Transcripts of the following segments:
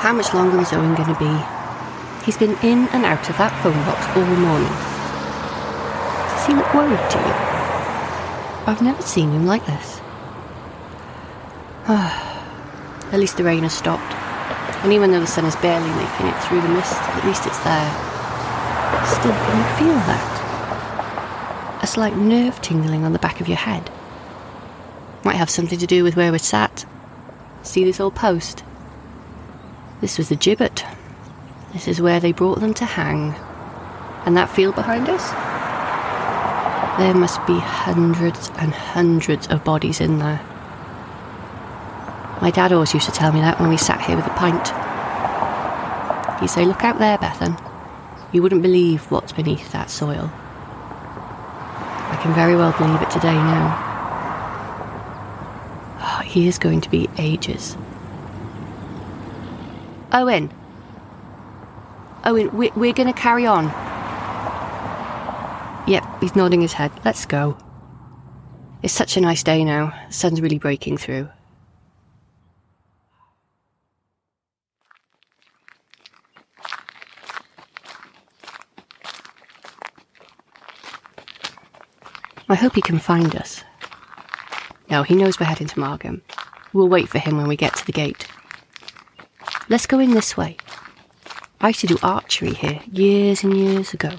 How much longer is Owen going to be? He's been in and out of that phone box all morning. Does he look worried to you? I've never seen him like this. at least the rain has stopped. And even though the sun is barely making it through the mist, at least it's there. Still, can you feel that? A slight nerve tingling on the back of your head. Might have something to do with where we're sat. See this old post? This was the gibbet. This is where they brought them to hang. And that field behind us? There must be hundreds and hundreds of bodies in there. My dad always used to tell me that when we sat here with a pint. He'd say, Look out there, Bethan. You wouldn't believe what's beneath that soil. I can very well believe it today now. Oh, he is going to be ages. Owen. Owen, we're, we're going to carry on. Yep, he's nodding his head. Let's go. It's such a nice day now. The sun's really breaking through. I hope he can find us. No, he knows we're heading to Margam. We'll wait for him when we get to the gate. Let's go in this way. I used to do archery here years and years ago,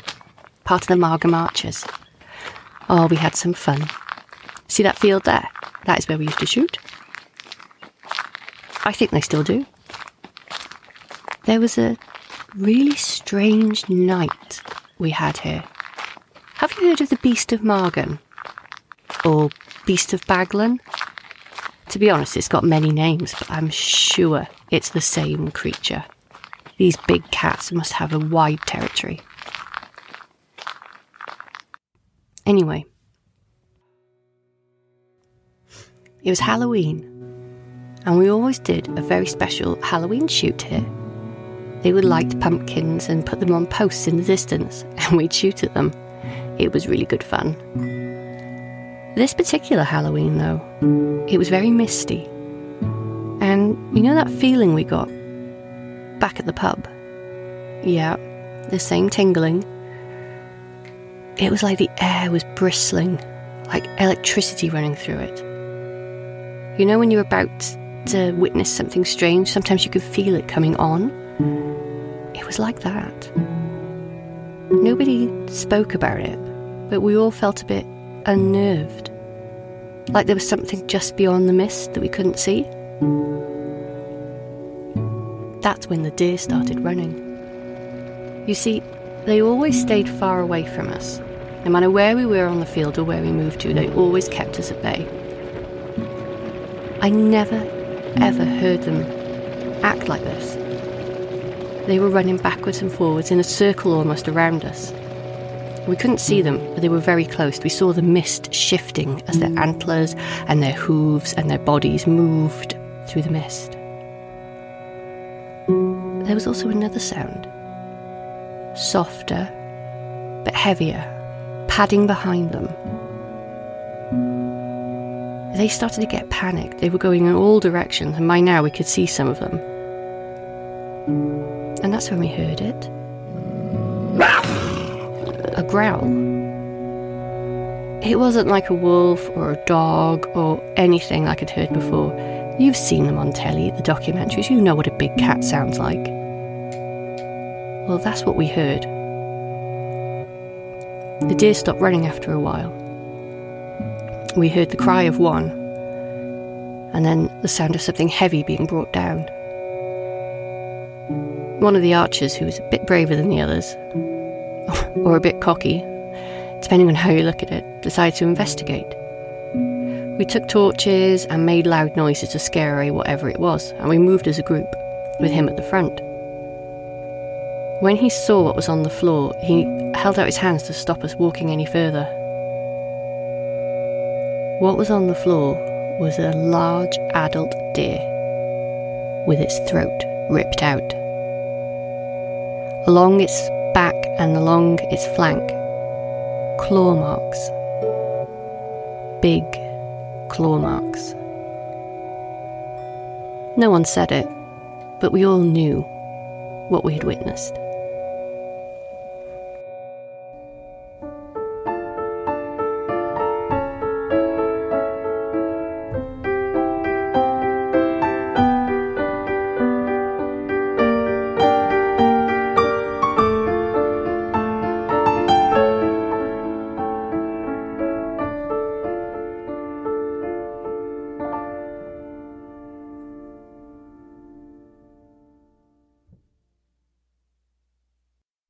part of the Margam Archers. Oh, we had some fun. See that field there? That is where we used to shoot. I think they still do. There was a really strange night we had here. Have you heard of the Beast of Margam? Or Beast of Baglan? To be honest, it's got many names, but I'm sure it's the same creature. These big cats must have a wide territory. Anyway, it was Halloween, and we always did a very special Halloween shoot here. They would light pumpkins and put them on posts in the distance, and we'd shoot at them. It was really good fun. This particular Halloween, though, it was very misty. And you know that feeling we got back at the pub? Yeah, the same tingling. It was like the air was bristling, like electricity running through it. You know, when you're about to witness something strange, sometimes you can feel it coming on? It was like that. Nobody spoke about it, but we all felt a bit unnerved. Like there was something just beyond the mist that we couldn't see. That's when the deer started running. You see, they always stayed far away from us. No matter where we were on the field or where we moved to, they always kept us at bay. I never, ever heard them act like this. They were running backwards and forwards in a circle almost around us. We couldn't see them, but they were very close. We saw the mist shifting as their antlers and their hooves and their bodies moved through the mist. There was also another sound, softer but heavier, padding behind them. They started to get panicked. They were going in all directions, and by now we could see some of them. And that's when we heard it a growl. It wasn't like a wolf or a dog or anything like I'd heard before. You've seen them on telly, the documentaries, you know what a big cat sounds like. Well, that's what we heard. The deer stopped running after a while. We heard the cry of one, and then the sound of something heavy being brought down. One of the archers, who was a bit braver than the others, or a bit cocky, depending on how you look at it, decided to investigate. We took torches and made loud noises to scare away whatever it was, and we moved as a group, with him at the front. When he saw what was on the floor, he held out his hands to stop us walking any further. What was on the floor was a large adult deer, with its throat ripped out. Along its back and along its flank, claw marks. Big claw marks. No one said it, But we all knew what we had witnessed.